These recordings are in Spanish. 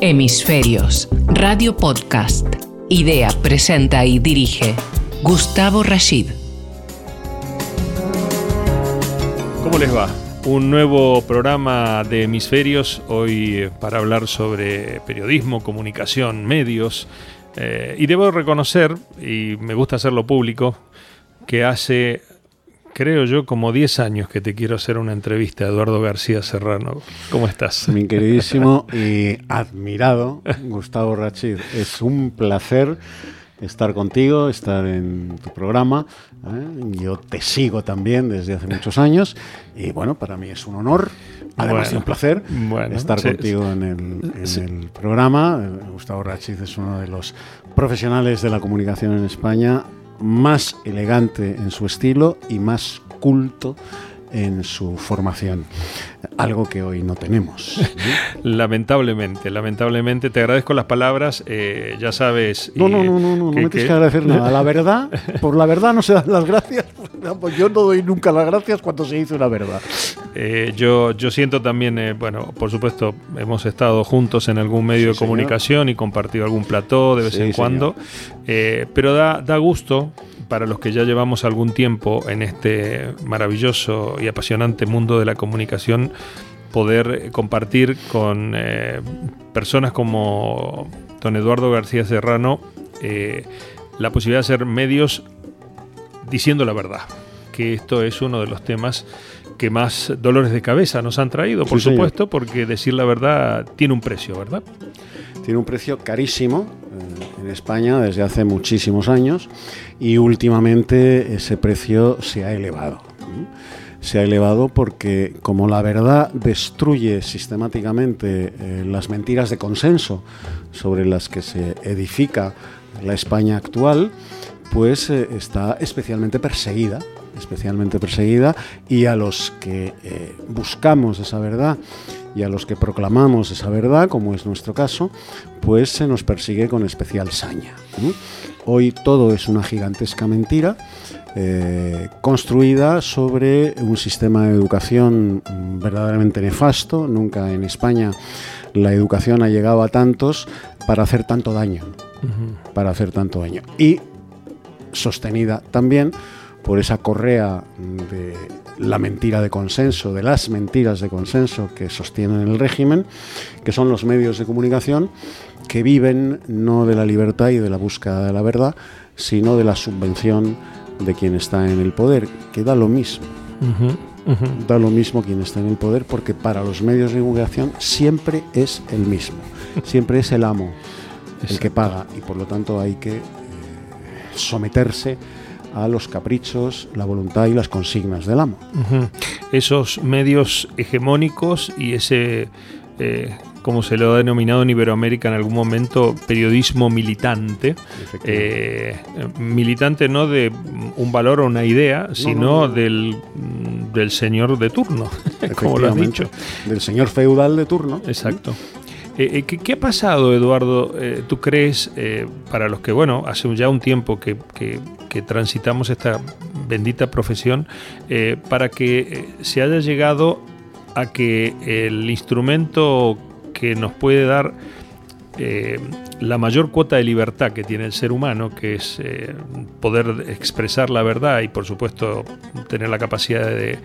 Hemisferios, Radio Podcast. Idea, presenta y dirige Gustavo Rashid. ¿Cómo les va? Un nuevo programa de Hemisferios, hoy eh, para hablar sobre periodismo, comunicación, medios. Eh, y debo reconocer, y me gusta hacerlo público, que hace, creo yo, como 10 años que te quiero hacer una entrevista, Eduardo García Serrano. ¿Cómo estás? Mi queridísimo y admirado Gustavo Rachid, es un placer estar contigo, estar en tu programa. ¿eh? Yo te sigo también desde hace muchos años y bueno, para mí es un honor, además Bueno, de un placer, bueno, estar sí, contigo en el, en sí. el programa. Gustavo Rachid es uno de los profesionales de la comunicación en España más elegante en su estilo y más culto en su formación, algo que hoy no tenemos. Lamentablemente, lamentablemente, te agradezco las palabras, eh, ya sabes. No, y, no, no, no, no, me tienes que- agradecer nada. La verdad, por la verdad no se dan las gracias. Pues yo no doy nunca las gracias cuando se dice una verdad. Eh, yo, yo siento también, eh, bueno, por supuesto, hemos estado juntos en algún medio de señor. comunicación y compartido algún plató de vez Sí, en cuando, pero da, da gusto para los que ya llevamos algún tiempo en este maravilloso y apasionante mundo de la comunicación, poder compartir con eh, personas como don Eduardo García Serrano eh, la posibilidad de hacer medios diciendo la verdad, que esto es uno de los temas que más dolores de cabeza nos han traído, por Sí, señor. supuesto, porque decir la verdad tiene un precio, ¿verdad? Tiene un precio carísimo eh, en España desde hace muchísimos años y últimamente ese precio se ha elevado. Se ha elevado porque como la verdad destruye sistemáticamente eh, las mentiras de consenso sobre las que se edifica la España actual, pues eh, está especialmente perseguida, especialmente perseguida, y a los que eh, buscamos esa verdad y a los que proclamamos esa verdad, como es nuestro caso, pues se nos persigue con especial saña. Hoy todo es una gigantesca mentira. Eh, construida sobre un sistema de educación verdaderamente nefasto. Nunca en España la educación ha llegado a tantos para hacer tanto daño para hacer tanto daño. Y sostenida también por esa correa de la mentira de consenso, de las mentiras de consenso que sostienen el régimen, que son los medios de comunicación que viven no de la libertad y de la búsqueda de la verdad, sino de la subvención de quien está en el poder, que da lo mismo. Da lo mismo quien está en el poder porque para los medios de comunicación siempre es el mismo, siempre es el amo el que paga y por lo tanto hay que eh, someterse a los caprichos, la voluntad y las consignas del amo. Esos medios hegemónicos y ese, eh, como se lo ha denominado en Iberoamérica en algún momento, periodismo militante. Eh, militante no de un valor o una idea, sino no, no. Del, del señor de turno, como lo has dicho. Del señor feudal de turno. Exacto. Eh, eh, ¿qué, qué ha pasado, Eduardo? Eh, ¿Tú crees, para los que, bueno, hace ya un tiempo que, que- que transitamos esta bendita profesión, para que se haya llegado a que el instrumento que nos puede dar eh, la mayor cuota de libertad que tiene el ser humano, que es eh, poder expresar la verdad y por supuesto tener la capacidad de,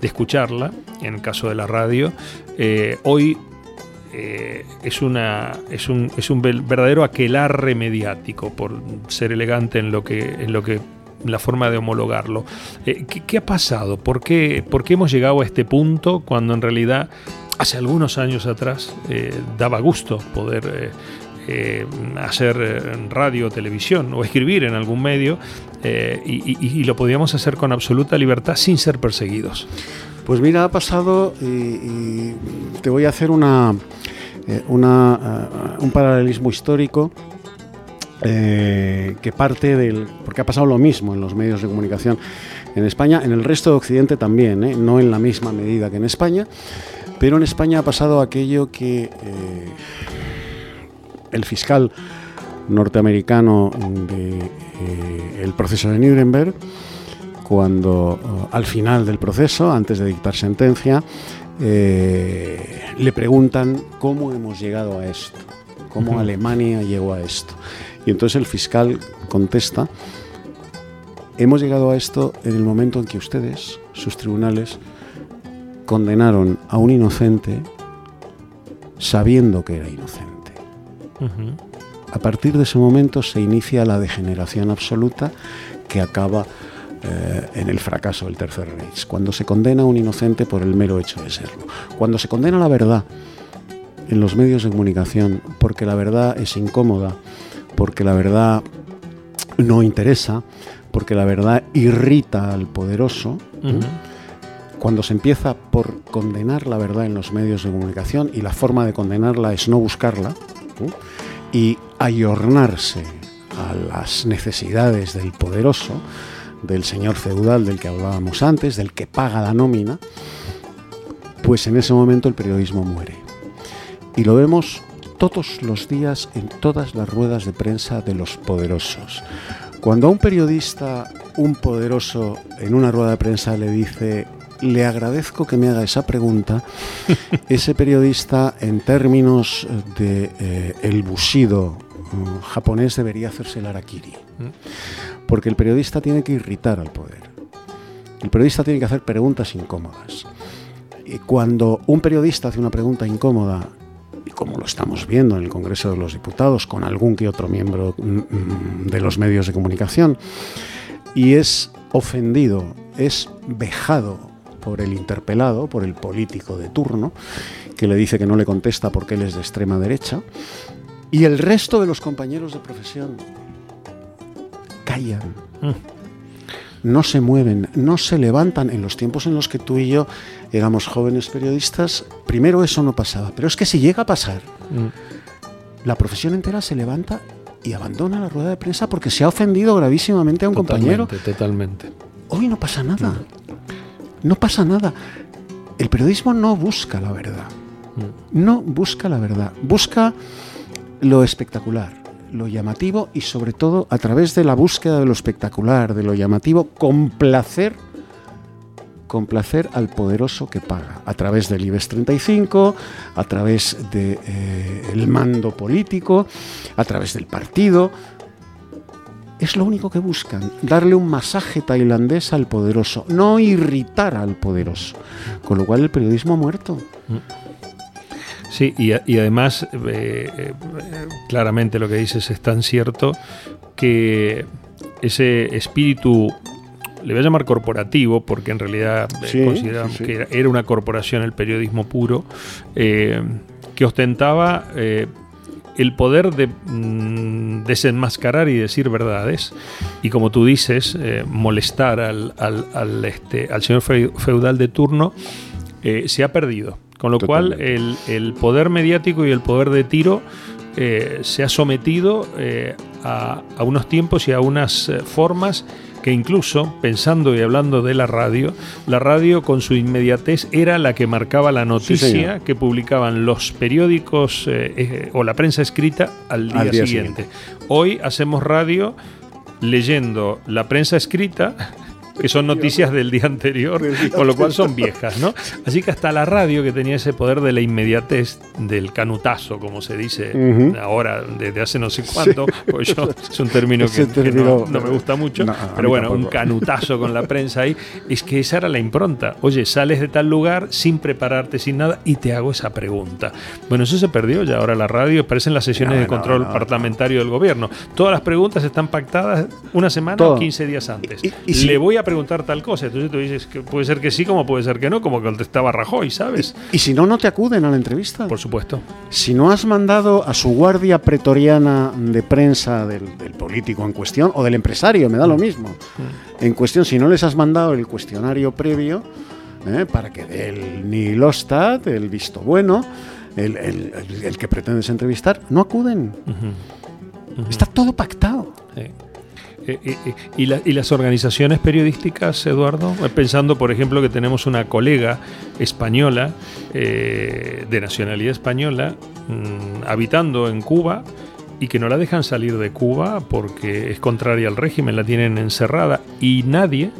de escucharla, en el caso de la radio, eh, hoy es, una, es, un, es un verdadero aquelarre mediático, por ser elegante en lo que, en lo que la forma de homologarlo. ¿qué, qué ha pasado? ¿Por qué, por qué hemos llegado a este punto cuando en realidad hace algunos años atrás eh, daba gusto poder eh, eh, hacer radio, televisión o escribir en algún medio y, lo podíamos hacer con absoluta libertad sin ser perseguidos? Pues mira, ha pasado y, te voy a hacer una, un paralelismo histórico que parte del... porque ha pasado lo mismo en los medios de comunicación en España, en el resto de Occidente también, no en la misma medida que en España, pero en España ha pasado aquello que eh, el fiscal norteamericano del proceso de Nuremberg, cuando uh, al final del proceso, antes de dictar sentencia, eh, le preguntan cómo hemos llegado a esto. cómo Alemania llegó a esto. Y entonces el fiscal contesta, hemos llegado a esto en el momento en que ustedes, sus tribunales, condenaron a un inocente sabiendo que era inocente. A partir de ese momento se inicia la degeneración absoluta que acaba eh, en el fracaso del Tercer Reich. Cuando se condena a un inocente por el mero hecho de serlo. Cuando se condena la verdad en los medios de comunicación porque la verdad es incómoda, porque la verdad no interesa, porque la verdad irrita al poderoso. Cuando se empieza por condenar la verdad en los medios de comunicación y la forma de condenarla es no buscarla y ayornarse a las necesidades del poderoso, del señor feudal del que hablábamos antes, del que paga la nómina, pues en ese momento el periodismo muere. Y lo vemos todos los días en todas las ruedas de prensa de los poderosos. Cuando a un periodista, un poderoso, en una rueda de prensa le dice, le agradezco que me haga esa pregunta, ese periodista, en términos de eh, el bushido mm, japonés, debería hacerse el harakiri. Mm. Porque el periodista tiene que irritar al poder. El periodista tiene que hacer preguntas incómodas. Y cuando un periodista hace una pregunta incómoda y como lo estamos viendo en el Congreso de los Diputados con algún que otro miembro mm, de los medios de comunicación, y es ofendido, es vejado por el interpelado, por el político de turno, que le dice que no le contesta porque él es de extrema derecha, y el resto de los compañeros de profesión callan. Mm no se mueven, no se levantan. En los tiempos en los que tú y yo éramos jóvenes periodistas, primero eso no pasaba. Pero es que si llega a pasar, mm. la profesión entera se levanta y abandona la rueda de prensa porque se ha ofendido gravísimamente a un compañero. Totalmente. Hoy no pasa nada. No pasa nada. El periodismo no busca la verdad. Mm. No busca la verdad. Busca lo espectacular lo llamativo y sobre todo a través de la búsqueda de lo espectacular, de lo llamativo, complacer complacer al poderoso que paga, a través del IBEX 35, a través del de, eh, mando político, a través del partido. Es lo único que buscan, darle un masaje tailandés al poderoso, no irritar al poderoso. Con lo cual el periodismo ha muerto. Mm. Sí, y, además, eh, eh, claramente lo que dices es tan cierto que ese espíritu, le voy a llamar corporativo, porque en realidad eh, consideramos que era, una corporación el periodismo puro, que ostentaba el poder de mm, desenmascarar y decir verdades y como tú dices molestar al, al, este, al señor feudal de turno se ha perdido. Con lo cual, el, poder mediático y el poder de tiro eh, se ha sometido eh, a, unos tiempos y a unas eh, formas que incluso, pensando y hablando de la radio, la radio con su inmediatez era la que marcaba la noticia que publicaban los periódicos o la prensa escrita al día, siguiente. Hoy hacemos radio leyendo la prensa escrita que son noticias del día anterior, con lo cual son viejas, ¿no? Así que hasta la radio, que tenía ese poder de la inmediatez, del canutazo, como se dice ahora, desde hace no sé cuánto, pues yo, es un término que, no, me gusta mucho, pero bueno, un canutazo con la prensa ahí, es que esa era la impronta. Oye, sales de tal lugar sin prepararte, sin nada, y te hago esa pregunta. Bueno, eso se perdió ya ahora la radio, parecen las sesiones de control parlamentario del gobierno. Todas las preguntas están pactadas una semana o 15 días antes. Y, Le voy a preguntar tal cosa. Entonces tú dices que puede ser que sí, como puede ser que no, como que contestaba Rajoy, ¿sabes? Y, si no, no te acuden a la entrevista. Por supuesto. Si no has mandado a su guardia pretoriana de prensa del, político en cuestión o del empresario, me da lo mm. mismo. Mm. En cuestión, si no les has mandado el cuestionario previo ¿eh? para que dé el nihilostat, el visto bueno, el, el, que pretendes entrevistar, no acuden. Está todo pactado. Sí. Eh, eh, eh, y, las organizaciones periodísticas, Eduardo, pensando por ejemplo que tenemos una colega española, de nacionalidad española, mm, habitando en Cuba y que no la dejan salir de Cuba porque es contraria al régimen, la tienen encerrada y nadie,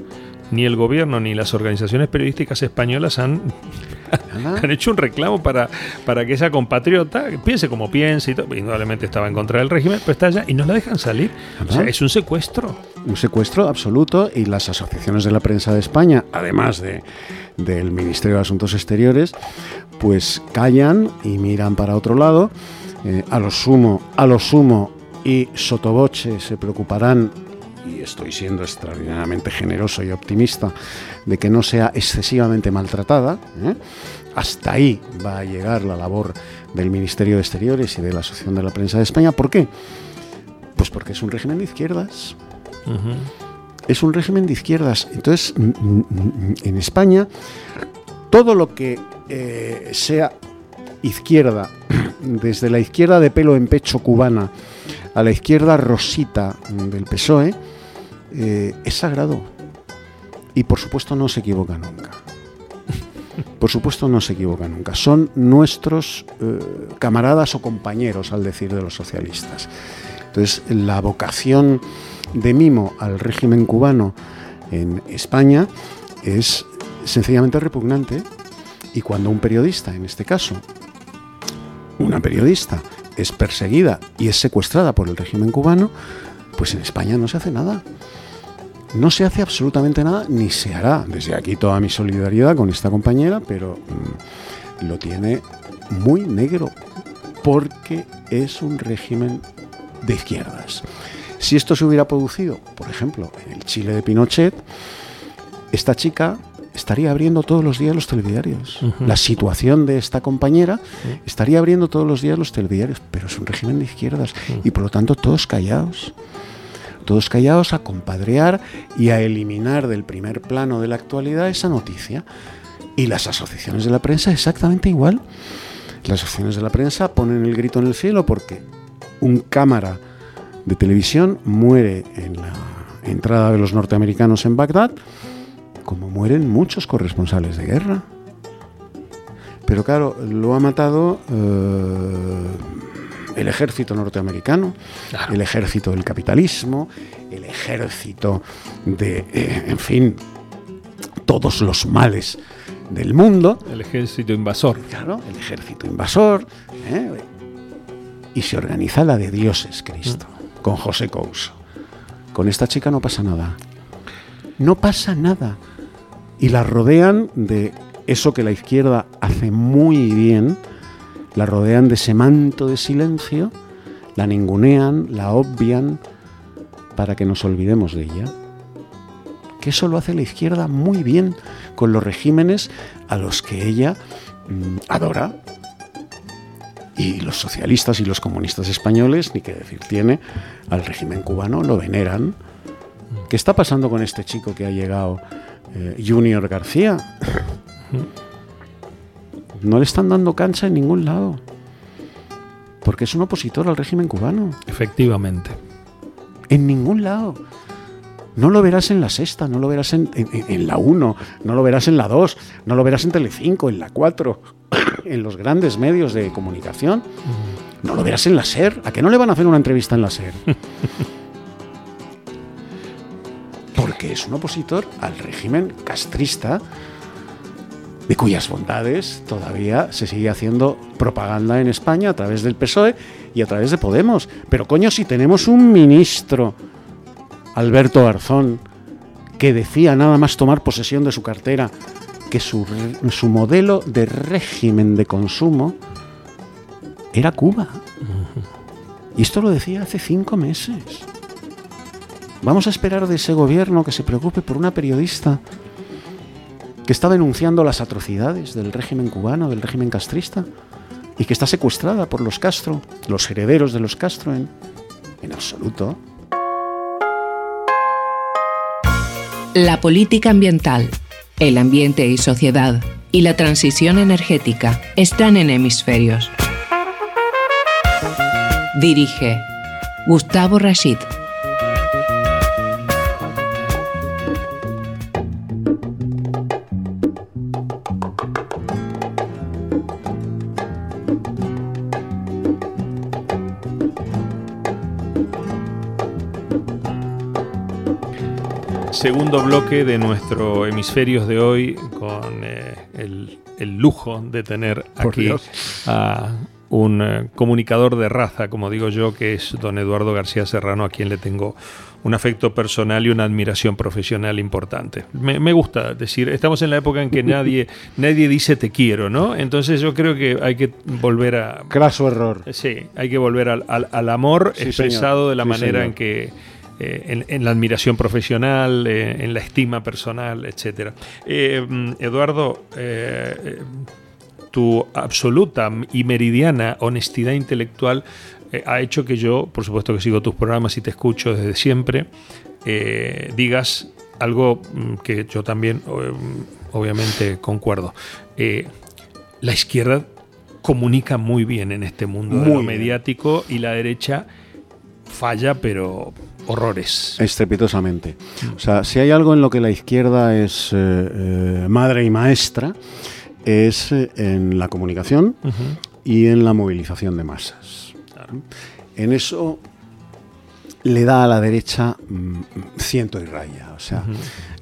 ni el gobierno ni las organizaciones periodísticas españolas han Han hecho un reclamo para, para que esa compatriota piense como piense y todo. Indudablemente estaba en contra del régimen, pero está allá y no la dejan salir. O sea, es un secuestro. Un secuestro absoluto y las asociaciones de la prensa de España, además de, del Ministerio de Asuntos Exteriores, pues callan y miran para otro lado. Eh, a lo sumo, a lo sumo y sotoboche se preocuparán y estoy siendo extraordinariamente generoso y optimista, de que no sea excesivamente maltratada. ¿eh? Hasta ahí va a llegar la labor del Ministerio de Exteriores y de la Asociación de la Prensa de España. ¿Por qué? Pues porque es un régimen de izquierdas. Es un régimen de izquierdas. Entonces, en España, todo lo que eh, sea izquierda, desde la izquierda de pelo en pecho cubana a la izquierda rosita del PSOE, eh, es sagrado. Y por supuesto no se equivoca nunca. Por supuesto no se equivoca nunca. Son nuestros eh, camaradas o compañeros, al decir de los socialistas. Entonces, la vocación de mimo al régimen cubano en España es sencillamente repugnante y cuando un periodista, en este caso, una periodista, es perseguida y es secuestrada por el régimen cubano, pues en España no se hace nada. No se hace absolutamente nada, ni se hará. Desde aquí toda mi solidaridad con esta compañera, pero mm, lo tiene muy negro, porque es un régimen de izquierdas. Si esto se hubiera producido, por ejemplo, en el Chile de Pinochet, esta chica estaría abriendo todos los días los telediarios. La situación de esta compañera estaría abriendo todos los días los telediarios, pero es un régimen de izquierdas y por lo tanto todos callados. Todos callados a compadrear y a eliminar del primer plano de la actualidad esa noticia. Y las asociaciones de la prensa exactamente igual. Las asociaciones de la prensa ponen el grito en el cielo porque un cámara de televisión muere en la entrada de los norteamericanos en Bagdad como mueren muchos corresponsales de guerra. Pero claro, lo ha matado eh, el ejército norteamericano, el ejército del capitalismo, el ejército de, eh, en fin, todos los males del mundo. El ejército invasor. Claro, el ejército invasor. ¿eh? Y se organiza la de dioses, Cristo, mm. con José Couso. Con esta chica no pasa nada. No pasa nada y la rodean de eso que la izquierda hace muy bien, la rodean de ese manto de silencio, la ningunean, la obvian para que nos olvidemos de ella. Que eso lo hace la izquierda muy bien con los regímenes a los que ella mm, adora. Y los socialistas y los comunistas españoles, ni qué decir tiene, al régimen cubano lo veneran. ¿Qué está pasando con este chico que ha llegado eh, Junior García. No le están dando cancha en ningún lado. Porque es un opositor al régimen cubano. Efectivamente. En ningún lado. No lo verás en la sexta, no lo verás en, la 1, no lo verás en la 2, no lo verás en Telecinco, en la 4, en los grandes medios de comunicación. No lo verás en la SER. ¿A qué no le van a hacer una entrevista en la SER? que es un opositor al régimen castrista, de cuyas bondades todavía se sigue haciendo propaganda en España a través del PSOE y a través de Podemos. Pero coño, si tenemos un ministro, Alberto Garzón, que decía nada más tomar posesión de su cartera que su, su modelo de régimen de consumo era Cuba. Y esto lo decía hace cinco meses. Vamos a esperar de ese gobierno que se preocupe por una periodista que está denunciando las atrocidades del régimen cubano, del régimen castrista, y que está secuestrada por los Castro, los herederos de los Castro, en, en absoluto. La política ambiental, el ambiente y sociedad y la transición energética están en hemisferios. Dirige Gustavo Rashid. Segundo bloque de nuestro hemisferios de hoy con eh, el el lujo de tener aquí a un eh, comunicador de raza, como digo yo, que es don Eduardo García Serrano, a quien le tengo un afecto personal y una admiración profesional importante. Me, gusta decir, estamos en la época en que nadie, nadie dice te quiero, ¿no? Entonces yo creo que hay que volver a... Craso error. Sí, hay que volver al, amor expresado de la manera en que... Eh, en, la admiración profesional, eh, en la estima personal, etc. Eduardo, tu absoluta y meridiana honestidad intelectual eh, ha hecho que yo, por supuesto que sigo tus programas y te escucho desde siempre, eh, digas algo mm, que yo también mm, obviamente concuerdo. Eh, la izquierda comunica muy bien en este mundo mediático y la derecha falla, pero horrores. Estrepitosamente. O sea, si hay algo en lo que la izquierda es madre y maestra, es eh, en la comunicación y en la movilización de masas. En eso le da a la derecha mm, ciento y raya. O sea,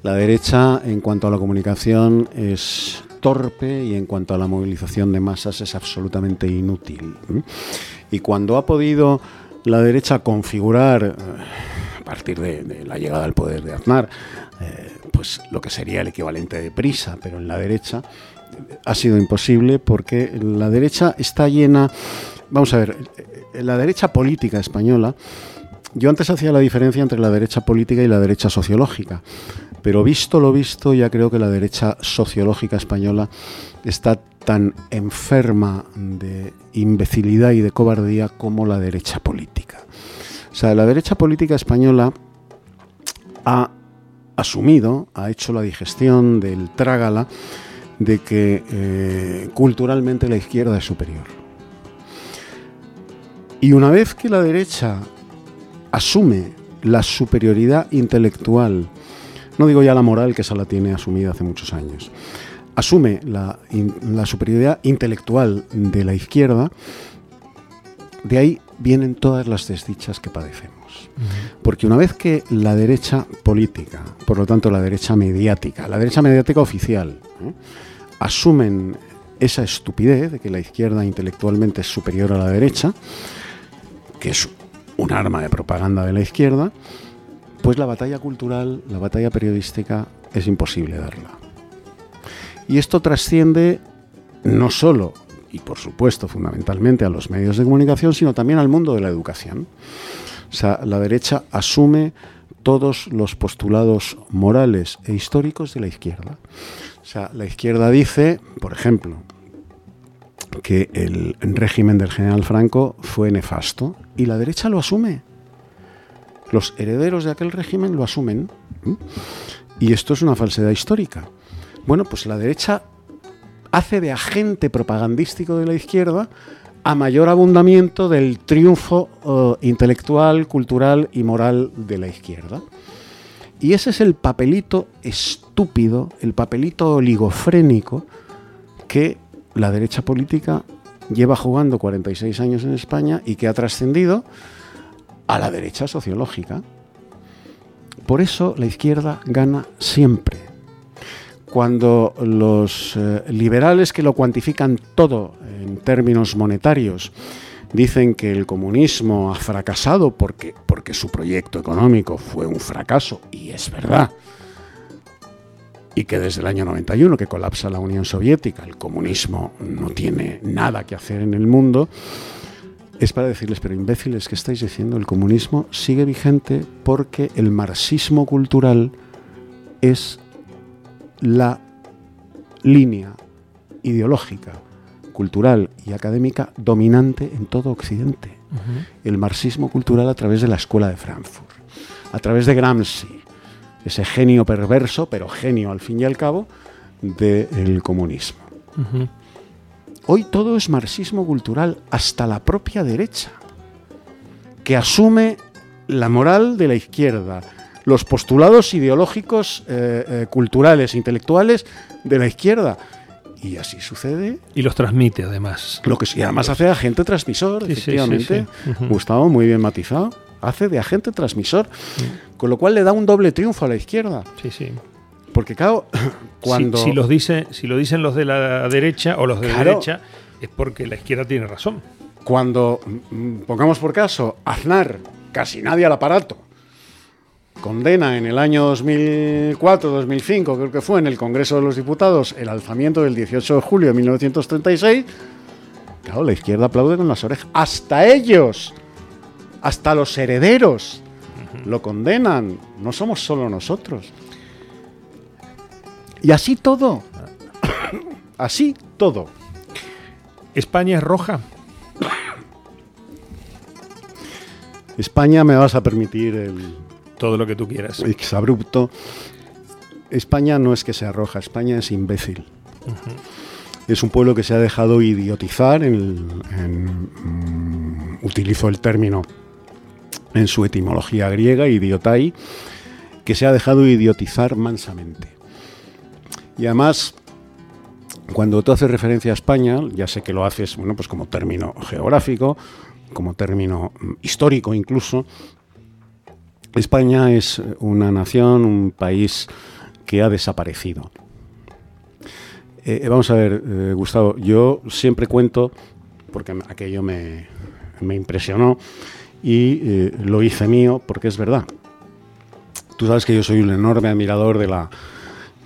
la derecha en cuanto a la comunicación es torpe y en cuanto a la movilización de masas es absolutamente inútil. Y cuando ha podido la derecha configurar, eh, a partir de, la llegada al poder de Aznar, eh, pues lo que sería el equivalente de prisa, pero en la derecha, ha sido imposible porque la derecha está llena, vamos a ver, la derecha política española, yo antes hacía la diferencia entre la derecha política y la derecha sociológica, pero visto lo visto, ya creo que la derecha sociológica española está tan enferma de imbecilidad y de cobardía como la derecha política. O sea, la derecha política española ha asumido, ha hecho la digestión del trágala, de que eh, culturalmente la izquierda es superior. Y una vez que la derecha asume la superioridad intelectual, no digo ya la moral, que esa la tiene asumida hace muchos años, asume la, superioridad intelectual de la izquierda, de ahí vienen todas las desdichas que padecemos. Porque una vez que la derecha política, por lo tanto la derecha mediática, la derecha mediática oficial, ¿eh? asumen esa estupidez de que la izquierda intelectualmente es superior a la derecha, que es un arma de propaganda de la izquierda, pues la batalla cultural, la batalla periodística es imposible darla. Y esto trasciende no solo, y por supuesto fundamentalmente, a los medios de comunicación, sino también al mundo de la educación. O sea, la derecha asume todos los postulados morales e históricos de la izquierda. O sea, la izquierda dice, por ejemplo, que el régimen del general Franco fue nefasto y la derecha lo asume. Los herederos de aquel régimen lo asumen. Y esto es una falsedad histórica. Bueno, pues la derecha hace de agente propagandístico de la izquierda a mayor abundamiento del triunfo eh, intelectual, cultural y moral de la izquierda. Y ese es el papelito estúpido, el papelito oligofrénico que la derecha política lleva jugando 46 años en España y que ha trascendido a la derecha sociológica. Por eso la izquierda gana siempre. Cuando los eh, liberales que lo cuantifican todo en términos monetarios dicen que el comunismo ha fracasado porque, porque su proyecto económico fue un fracaso, y es verdad, y que desde el año 91, que colapsa la Unión Soviética, el comunismo no tiene nada que hacer en el mundo, es para decirles, pero imbéciles, ¿qué estáis diciendo? El comunismo sigue vigente porque el marxismo cultural es la línea ideológica cultural y académica dominante en todo Occidente. El marxismo cultural a través de la Escuela de Frankfurt, a través de Gramsci, ese genio perverso, pero genio al fin y al cabo, del comunismo. Hoy todo es marxismo cultural, hasta la propia derecha, que asume la moral de la izquierda, los postulados ideológicos, eh, eh, culturales, intelectuales de la izquierda y así sucede. Y los transmite además. Lo que sí, además hace de agente transmisor, efectivamente. Gustavo, muy bien matizado. Hace de agente transmisor. Con lo cual le da un doble triunfo a la izquierda. Sí, sí. porque claro, cuando... Si, los dice, si lo dicen los de la derecha o los de la derecha, es porque la izquierda tiene razón. Cuando, mm, pongamos por caso, Aznar, casi nadie al aparato, condena en el año 2004-2005, creo que fue en el Congreso de los Diputados, el alzamiento del 18 de julio de 1936, claro, la izquierda aplaude con las orejas. Hasta ellos, hasta los herederos, lo condenan. No somos solo nosotros. Y así todo. así todo. ¿España es roja? España me vas a permitir el... Todo lo que tú quieras. Exabrupto. España no es que sea roja, España es imbécil. Es un pueblo que se ha dejado idiotizar, mm, utilizo el término en su etimología griega, idiotai, que se ha dejado idiotizar mansamente. Y además, cuando tú haces referencia a España, ya sé que lo haces, bueno, pues como término geográfico, como término mm, histórico incluso, España es una nación, un país que ha desaparecido. Eh, vamos a ver, eh, Gustavo, yo siempre cuento, porque aquello me, impresionó y eh, lo hice mío porque es verdad. Tú sabes que yo soy un enorme admirador de la,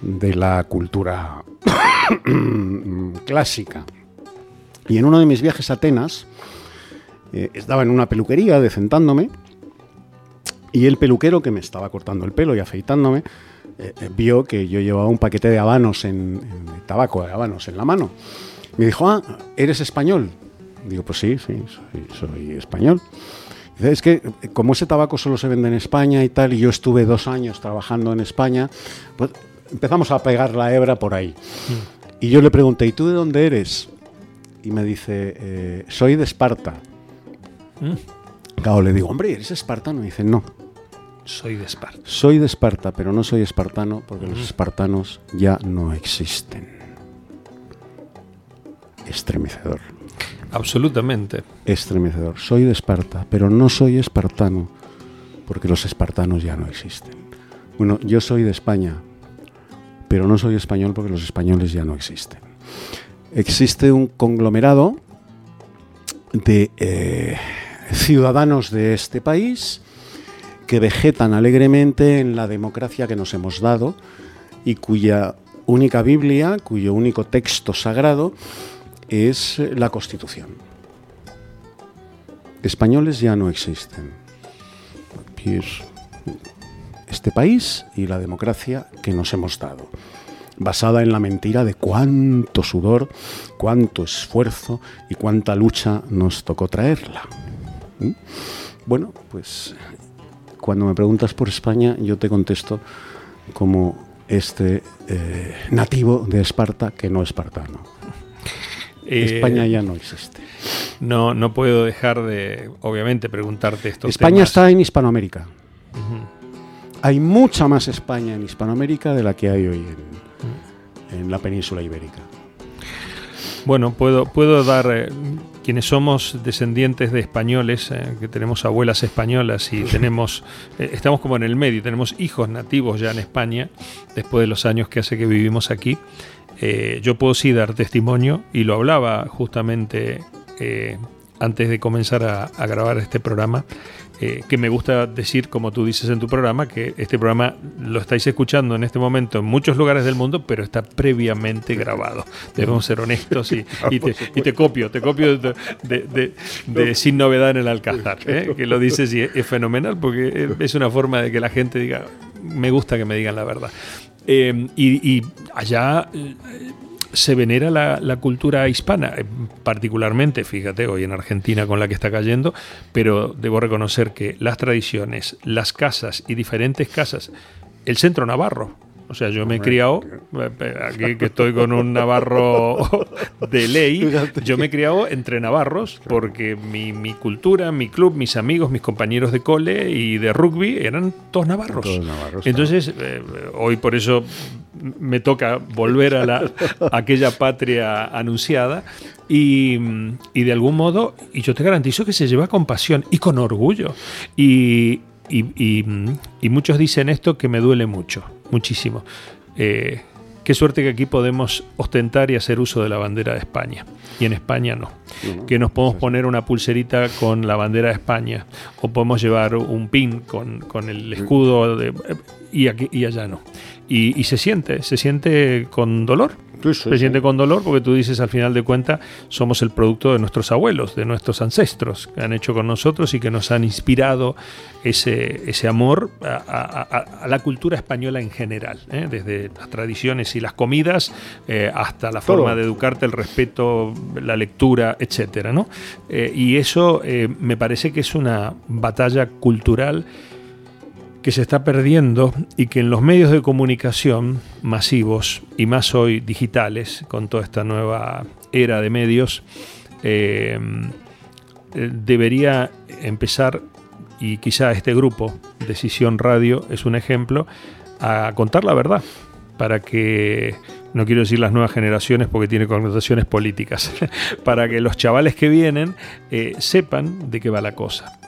de la cultura clásica. Y en uno de mis viajes a Atenas, estaba en una peluquería decentándome y el peluquero que me estaba cortando el pelo y afeitándome eh, eh, vio que yo llevaba un paquete de habanos en, tabaco de habanos en la mano. Me dijo, ah, ¿eres español? Digo, pues sí, sí, soy, español. Dice, es que eh, como ese tabaco solo se vende en España y tal, y yo estuve dos años trabajando en España, pues empezamos a pegar la hebra por ahí. Y yo le pregunté, ¿y tú de dónde eres? Y me dice, soy de Esparta. Mm. Claro, le digo, hombre, ¿eres espartano? Y dice, no, soy de Esparta. Soy de Esparta, pero no soy espartano porque los espartanos ya no existen. Estremecedor. Absolutamente. Estremecedor. Soy de Esparta, pero no soy espartano porque los espartanos ya no existen. Bueno, yo soy de España, pero no soy español porque los españoles ya no existen. Existe un conglomerado de eh, ciudadanos de este país que vegetan alegremente en la democracia que nos hemos dado y cuya única Biblia, cuyo único texto sagrado es la Constitución. Españoles ya no existen. Este país y la democracia que nos hemos dado, basada en la mentira de cuánto sudor, cuánto esfuerzo y cuánta lucha nos tocó traerla. ¿Mm? Bueno, pues cuando me preguntas por España, yo te contesto como este eh, nativo de Esparta que no es espartano. Eh, España ya no existe. No, no puedo dejar de, obviamente, preguntarte esto. España está en Hispanoamérica. Hay mucha más España en Hispanoamérica de la que hay hoy en, la península ibérica. Bueno, puedo, puedo dar eh, quienes somos descendientes de españoles, eh, que tenemos abuelas españolas y tenemos, eh, estamos como en el medio, tenemos hijos nativos ya en España, después de los años que hace que vivimos aquí, eh, yo puedo sí dar testimonio, y lo hablaba justamente antes de comenzar a grabar este programa, eh, que me gusta decir, como tú dices en tu programa, que este programa lo estáis escuchando en este momento en muchos lugares del mundo, pero está previamente grabado. Debemos ser honestos y, te, copio, te copio de, Sin Novedad en el Alcázar, ¿eh? que lo dices y es, fenomenal porque es una forma de que la gente diga, me gusta que me digan la verdad. Eh, y, y, allá se venera la, cultura hispana, eh, particularmente, fíjate, hoy en Argentina con la que está cayendo, pero debo reconocer que las tradiciones, las casas y diferentes casas, el centro navarro, o sea, yo me he criado, eh, aquí que estoy con un navarro de ley, yo me he criado entre navarros porque mi, cultura, mi club, mis amigos, mis compañeros de cole y de rugby eran todos navarros. Entonces, eh, hoy por eso me toca volver a, la, aquella patria anunciada y, y, de algún modo, y yo te garantizo que se lleva con pasión y con orgullo. Y, y, muchos dicen esto que me duele mucho, muchísimo. Eh, qué suerte que aquí podemos ostentar y hacer uso de la bandera de España. Y en España no. que nos podemos poner una pulserita con la bandera de España. O podemos llevar un pin con, con el escudo de, y, aquí, y allá no. Y, y se siente, se siente con dolor se siente con dolor porque tú dices al final de cuentas somos el producto de nuestros abuelos, de nuestros ancestros que han hecho con nosotros y que nos han inspirado ese, ese amor a, la cultura española en general, ¿eh? desde las tradiciones y las comidas eh, hasta la forma de educarte, el respeto, la lectura, etcétera, ¿no? Eh, y eso me parece que es una batalla cultural que se está perdiendo y que en los medios de comunicación masivos y más hoy digitales, con toda esta nueva era de medios, eh, eh, debería empezar, y quizá este grupo, Decisión Radio, es un ejemplo, a contar la verdad, para que, no quiero decir las nuevas generaciones porque tiene connotaciones políticas, para que los chavales que vienen eh, sepan de qué va la cosa.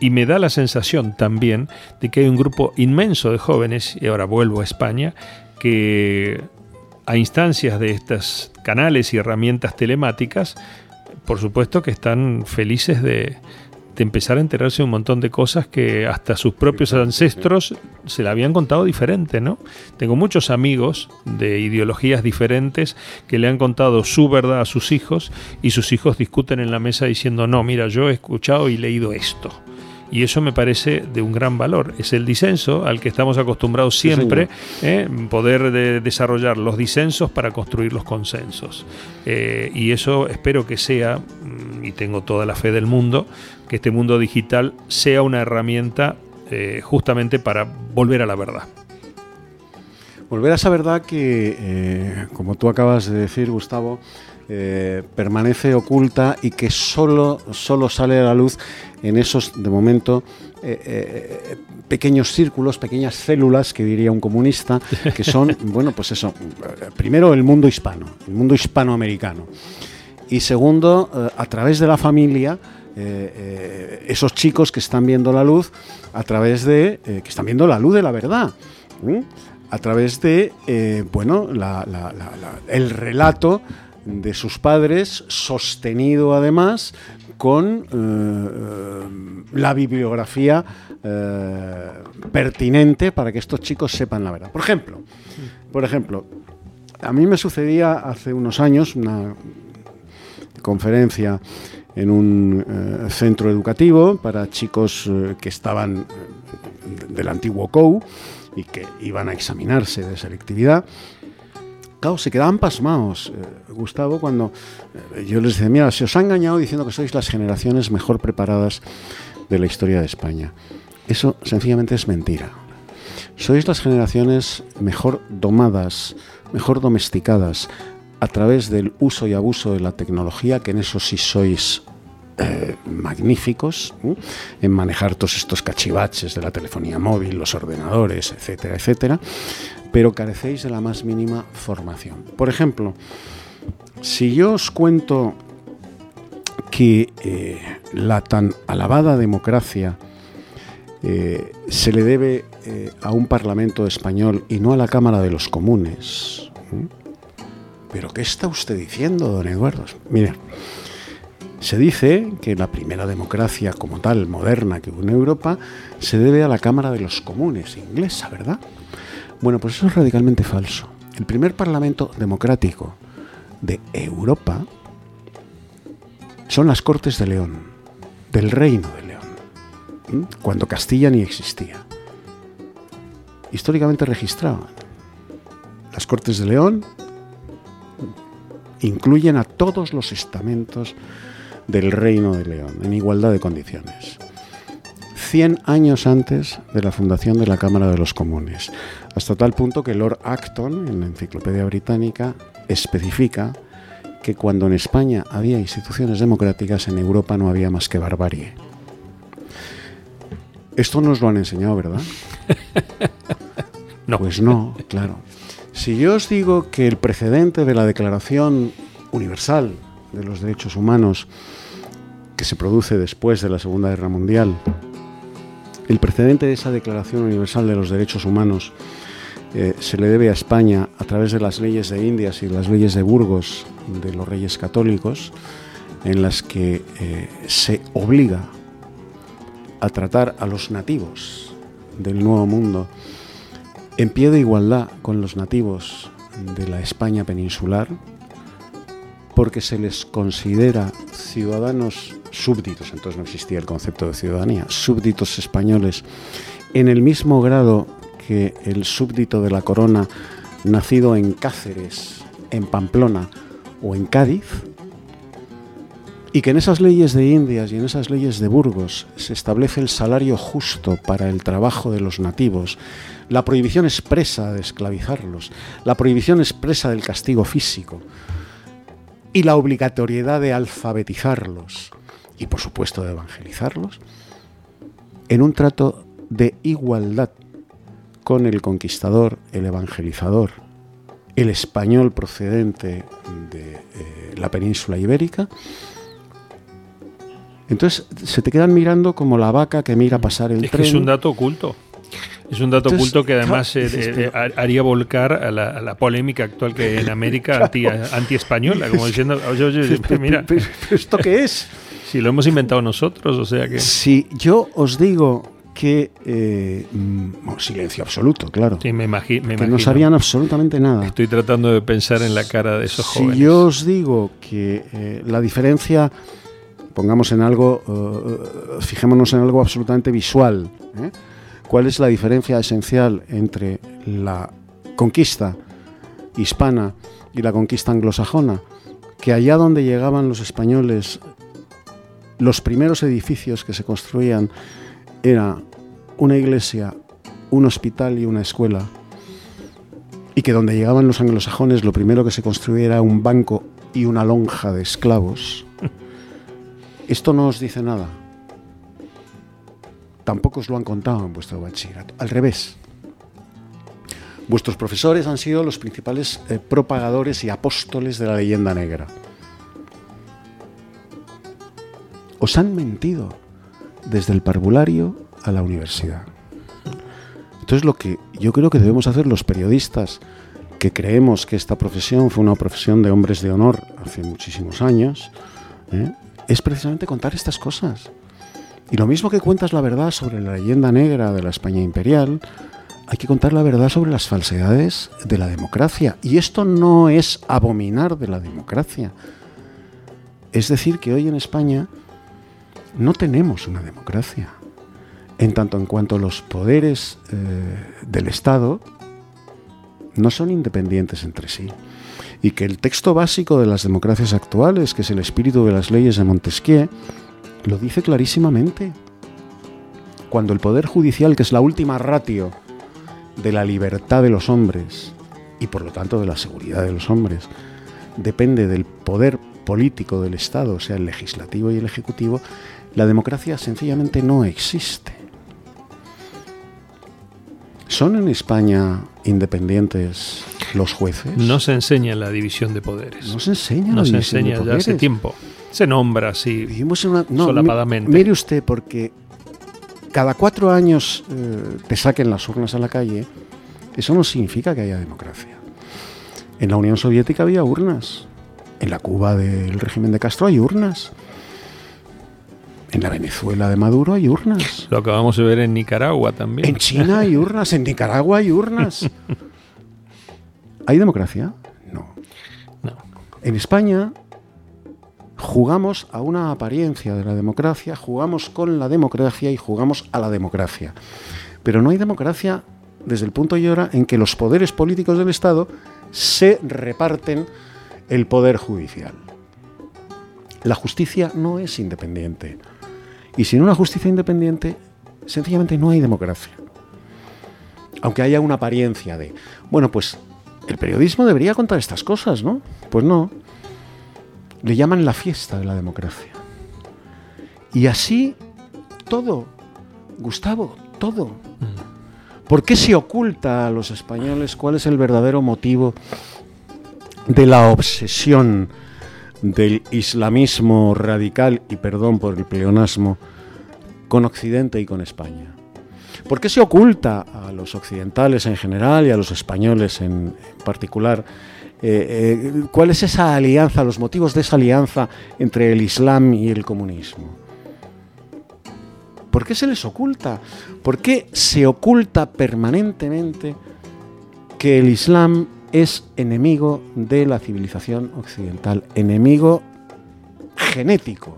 Y me da la sensación también de que hay un grupo inmenso de jóvenes, y ahora vuelvo a España, que a instancias de estos canales y herramientas telemáticas, por supuesto que están felices de, empezar a enterarse de un montón de cosas que hasta sus propios ancestros se le habían contado diferente, ¿no? Tengo muchos amigos de ideologías diferentes que le han contado su verdad a sus hijos y sus hijos discuten en la mesa diciendo, no, mira, yo he escuchado y leído esto. Y eso me parece de un gran valor. Es el disenso al que estamos acostumbrados siempre, ¿eh? poder desarrollar los disensos para construir los consensos. Eh, y eso espero que sea, mm, y tengo toda la fe del mundo, que este mundo digital sea una herramienta eh, justamente para volver a la verdad. Volver a esa verdad que, como tú acabas de decir, Gustavo, eh, permanece oculta y que solo, solo sale a la luz en esos, de momento, eh, eh, pequeños círculos, pequeñas células, que diría un comunista, que son, bueno, pues eso, primero el mundo hispano, el mundo hispanoamericano. Y segundo, a través de la familia, esos chicos que están viendo la luz, a través de, que están viendo la luz de la verdad. a través de, bueno, el relato de sus padres, sostenido además con eh, eh, la bibliografía eh, pertinente para que estos chicos sepan la verdad. Por ejemplo, por ejemplo, a mí me sucedía hace unos años una conferencia en un centro educativo para chicos que estaban del antiguo COU y que iban a examinarse de selectividad Claro, se quedaban pasmados, eh, Gustavo, cuando eh, yo les decía, mira, se os ha engañado diciendo que sois las generaciones mejor preparadas de la historia de España. Eso sencillamente es mentira. Sois las generaciones mejor domadas, mejor domesticadas a través del uso y abuso de la tecnología, que en eso sí sois eh, magníficos en manejar todos estos cachivaches de la telefonía móvil, los ordenadores, etcétera, etcétera pero carecéis de la más mínima formación. Por ejemplo, si yo os cuento que eh, la tan alabada democracia eh, se le debe a un Parlamento español y no a la Cámara de los Comunes. ¿Pero qué está usted diciendo, don Eduardo? Mire, se dice que la primera democracia como tal, moderna que hubo en Europa, se debe a la Cámara de los Comunes, inglesa, ¿verdad? Bueno, pues eso es radicalmente falso. El primer parlamento democrático de Europa son las Cortes de León, del Reino de León, cuando Castilla ni existía. Históricamente registraban. Las Cortes de León incluyen a todos los estamentos del Reino de León en igualdad de condiciones. 100 años antes de la fundación de la Cámara de los Comunes, hasta tal punto que Lord Acton, en la Enciclopedia Británica, especifica que cuando en España había instituciones democráticas, en Europa no había más que barbarie. Esto nos lo han enseñado, ¿verdad? no. Pues no, claro. Si yo os digo que el precedente de la Declaración Universal de los Derechos Humanos, que se produce después de la Segunda Guerra Mundial, el precedente de esa Declaración Universal de los Derechos Humanos eh, se le debe a España a través de las leyes de Indias y las leyes de Burgos de los reyes católicos, en las que eh, se obliga a tratar a los nativos del Nuevo Mundo en pie de igualdad con los nativos de la España peninsular, porque se les considera ciudadanos súbditos, entonces no existía el concepto de ciudadanía, súbditos españoles, en el mismo grado que el súbdito de la corona nacido en Cáceres, en Pamplona o en Cádiz, y que en esas leyes de Indias y en esas leyes de Burgos se establece el salario justo para el trabajo de los nativos, la prohibición expresa de esclavizarlos, la prohibición expresa del castigo físico y la obligatoriedad de alfabetizarlos y por supuesto de evangelizarlos, en un trato de igualdad con el conquistador, el evangelizador, el español procedente de eh, la península ibérica, entonces se te quedan mirando como la vaca que mira pasar el es tren. Que es un dato oculto. Es un dato oculto que además eh, eh, haría volcar a la, polémica actual que hay en América anti, española, como diciendo, oye, oye, mira, ¿esto qué es? Si lo hemos inventado nosotros, o sea que... Si yo os digo que eh, mm, silencio absoluto, claro. Sí, me, imagino. que no sabían absolutamente nada. Estoy tratando de pensar en la cara de esos jóvenes. Si yo os digo que la diferencia pongamos en algo, uh, fijémonos en algo absolutamente visual. ¿eh? ¿Cuál es la diferencia esencial entre la conquista hispana y la conquista anglosajona? Que allá donde llegaban los españoles, los primeros edificios que se construían era una iglesia, un hospital y una escuela. Y que donde llegaban los anglosajones, lo primero que se construía era un banco y una lonja de esclavos. Esto no os dice nada. Tampoco os lo han contado en vuestro bachillerato. Al revés. Vuestros profesores han sido los principales eh, propagadores y apóstoles de la leyenda negra. Os han mentido desde el parvulario a la universidad. Entonces lo que yo creo que debemos hacer los periodistas que creemos que esta profesión fue una profesión de hombres de honor hace muchísimos años, ¿eh? es precisamente contar estas cosas. Y lo mismo que cuentas la verdad sobre la leyenda negra de la España imperial, hay que contar la verdad sobre las falsedades de la democracia. Y esto no es abominar de la democracia. Es decir, que hoy en España no tenemos una democracia. En tanto en cuanto los poderes eh, del Estado no son independientes entre sí y que el texto básico de las democracias actuales, que es el espíritu de las leyes de Montesquieu, lo dice clarísimamente. Cuando el poder judicial, que es la última ratio de la libertad de los hombres y por lo tanto de la seguridad de los hombres, depende del poder político del Estado, o sea, el legislativo y el ejecutivo, la democracia sencillamente no existe. ¿Son en España independientes los jueces? No se enseña la división de poderes. No se enseña. No se enseña ya hace tiempo. Se nombra así Vivimos en una, solapadamente. Mire usted, porque cada cuatro años eh, te saquen las urnas a la calle, eso no significa que haya democracia. En la Unión Soviética había urnas. En la Cuba del régimen de Castro hay urnas. En la Venezuela de Maduro hay urnas. Lo acabamos de ver en Nicaragua también. En China hay urnas, en Nicaragua hay urnas. ¿Hay democracia? No. No. En España jugamos a una apariencia de la democracia, jugamos con la democracia y jugamos a la democracia. Pero no hay democracia desde el punto y hora en que los poderes políticos del Estado se reparten el poder judicial. La justicia no es independiente. Y sin una justicia independiente, sencillamente no hay democracia. Aunque haya una apariencia de, bueno, pues el periodismo debería contar estas cosas, ¿no? Pues no. Le llaman la fiesta de la democracia. Y así todo, Gustavo, todo. ¿Por qué se oculta a los españoles cuál es el verdadero motivo de la obsesión del islamismo radical, y perdón por el pleonasmo, con Occidente y con España? ¿Por qué se oculta a los occidentales en general y a los españoles en particular? Eh, eh, ¿Cuál es esa alianza, los motivos de esa alianza entre el Islam y el comunismo? ¿Por qué se les oculta? ¿Por qué se oculta permanentemente que el Islam es enemigo de la civilización occidental, enemigo genético,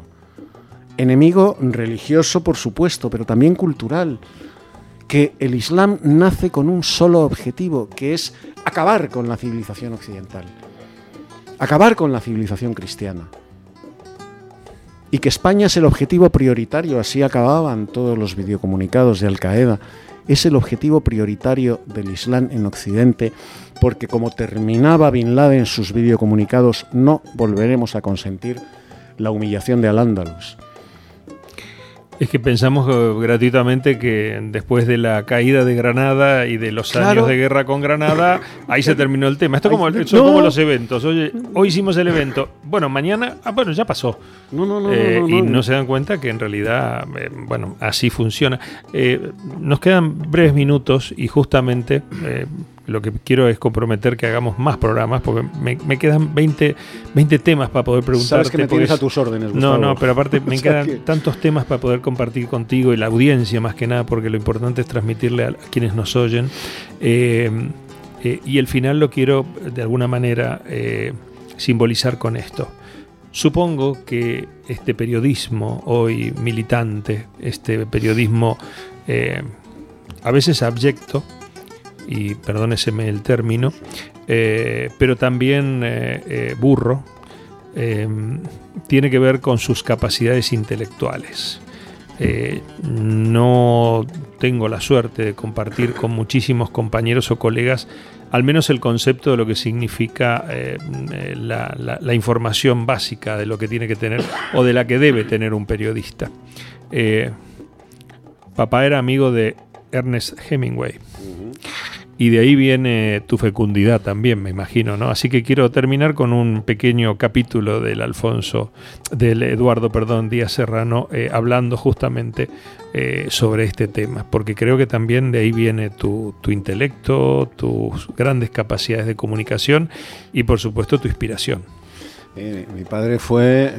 enemigo religioso, por supuesto, pero también cultural? Que el Islam nace con un solo objetivo, que es acabar con la civilización occidental, acabar con la civilización cristiana. Y que España es el objetivo prioritario, así acababan todos los videocomunicados de Al Qaeda, es el objetivo prioritario del Islam en Occidente, porque como terminaba Bin Laden sus videocomunicados, no volveremos a consentir la humillación de Al-Ándalus es que pensamos eh, gratuitamente que después de la caída de Granada y de los años de guerra con Granada, ahí se terminó el tema. Esto como, son como los eventos. Oye, hoy hicimos el evento. Bueno, mañana, ah, bueno, ya pasó. No, no, no, eh, y no se dan cuenta que en realidad, eh, bueno, así funciona. nos quedan breves minutos y justamente lo que quiero es comprometer que hagamos más programas, porque me, quedan 20, 20 temas para poder preguntar. Sabes que me tienes a tus órdenes, No, no, pero aparte me quedan tantos temas para poder compartir contigo y la audiencia más que nada, porque lo importante es transmitirle a, quienes nos oyen. Eh, eh, y el final lo quiero de alguna manera eh, simbolizar con esto. Supongo que este periodismo hoy militante, este periodismo a veces abyecto, y perdóneseme el término, eh, pero también eh, eh, burro, tiene que ver con sus capacidades intelectuales. no tengo la suerte de compartir con muchísimos compañeros o colegas al menos el concepto de lo que significa la, información básica de lo que tiene que tener o de la que debe tener un periodista. papá era amigo de Ernest Hemingway. Y de ahí viene tu fecundidad también, me imagino, ¿no? Así que quiero terminar con un pequeño capítulo del Alfonso, del Eduardo, perdón, Díaz Serrano, eh, hablando justamente eh, sobre este tema, porque creo que también de ahí viene tu, intelecto, tus grandes capacidades de comunicación y por supuesto tu inspiración. Eh, mi padre fue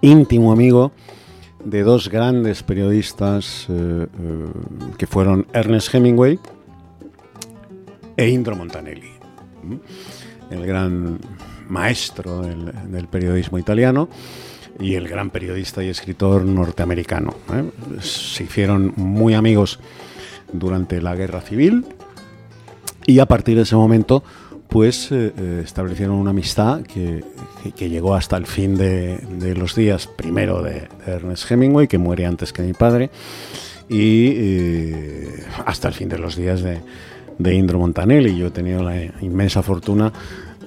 íntimo amigo de dos grandes periodistas eh, eh, que fueron Ernest Hemingway e Indro Montanelli, el gran maestro del, periodismo italiano y el gran periodista y escritor norteamericano. ¿eh? Se hicieron muy amigos durante la guerra civil y a partir de ese momento pues establecieron una amistad que, llegó hasta el fin de, los días, primero de, Ernest Hemingway, que muere antes que mi padre, y eh, hasta el fin de los días de, Indro Montanelli. Yo he tenido la inmensa fortuna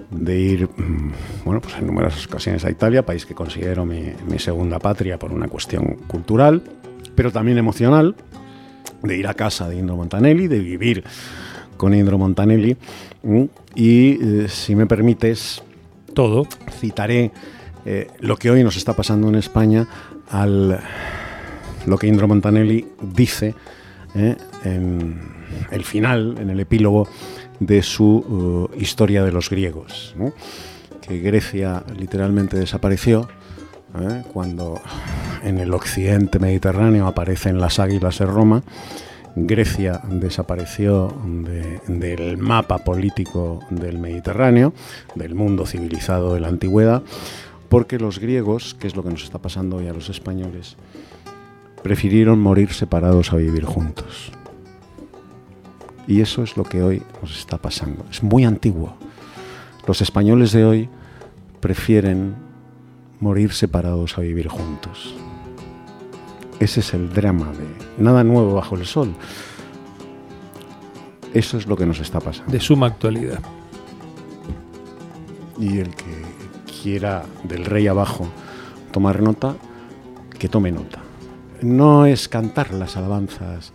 de ir, mm, bueno, pues en numerosas ocasiones a Italia, país que considero mi, mi segunda patria por una cuestión cultural, pero también emocional, de ir a casa de Indro Montanelli, de vivir con Indro Montanelli y, eh, si me permites, todo. Citaré eh, lo que hoy nos está pasando en España al lo que Indro Montanelli dice eh, en el final, en el epílogo de su historia de los griegos, que Grecia literalmente desapareció cuando en el occidente mediterráneo aparecen las águilas de Roma Grecia desapareció del mapa político del Mediterráneo, del mundo civilizado de la antigüedad, porque los griegos, que es lo que nos está pasando hoy a los españoles, prefirieron morir separados a vivir juntos. Y eso es lo que hoy nos está pasando. Es muy antiguo. Los españoles de hoy prefieren morir separados a vivir juntos. Ese es el drama de nada nuevo bajo el sol. Eso es lo que nos está pasando. De suma actualidad. Y el que quiera del rey abajo tomar nota, que tome nota. No es cantar las alabanzas,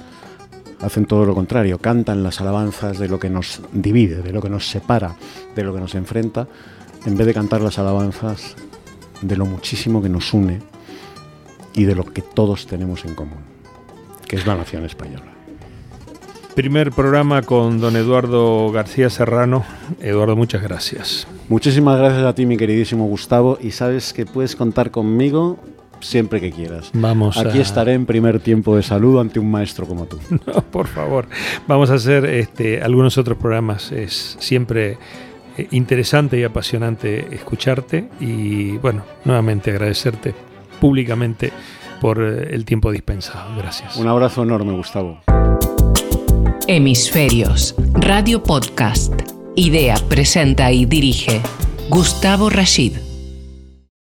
hacen todo lo contrario, cantan las alabanzas de lo que nos divide, de lo que nos separa, de lo que nos enfrenta, en vez de cantar las alabanzas de lo muchísimo que nos une y de lo que todos tenemos en común. que es la nación española. Primer programa con don Eduardo García Serrano. Eduardo, muchas gracias. Muchísimas gracias a ti, mi queridísimo Gustavo, y sabes que puedes contar conmigo siempre que quieras. Vamos Aquí estaré en primer tiempo de saludo ante un maestro como tú. No, por favor. Vamos a hacer este, algunos otros programas. Es siempre eh, interesante y apasionante escucharte y, bueno, nuevamente agradecerte públicamente por eh, el tiempo dispensado. Gracias. Un abrazo enorme, Gustavo. Hemisferios, Radio Podcast. Idea, presenta y dirige Gustavo Rashid.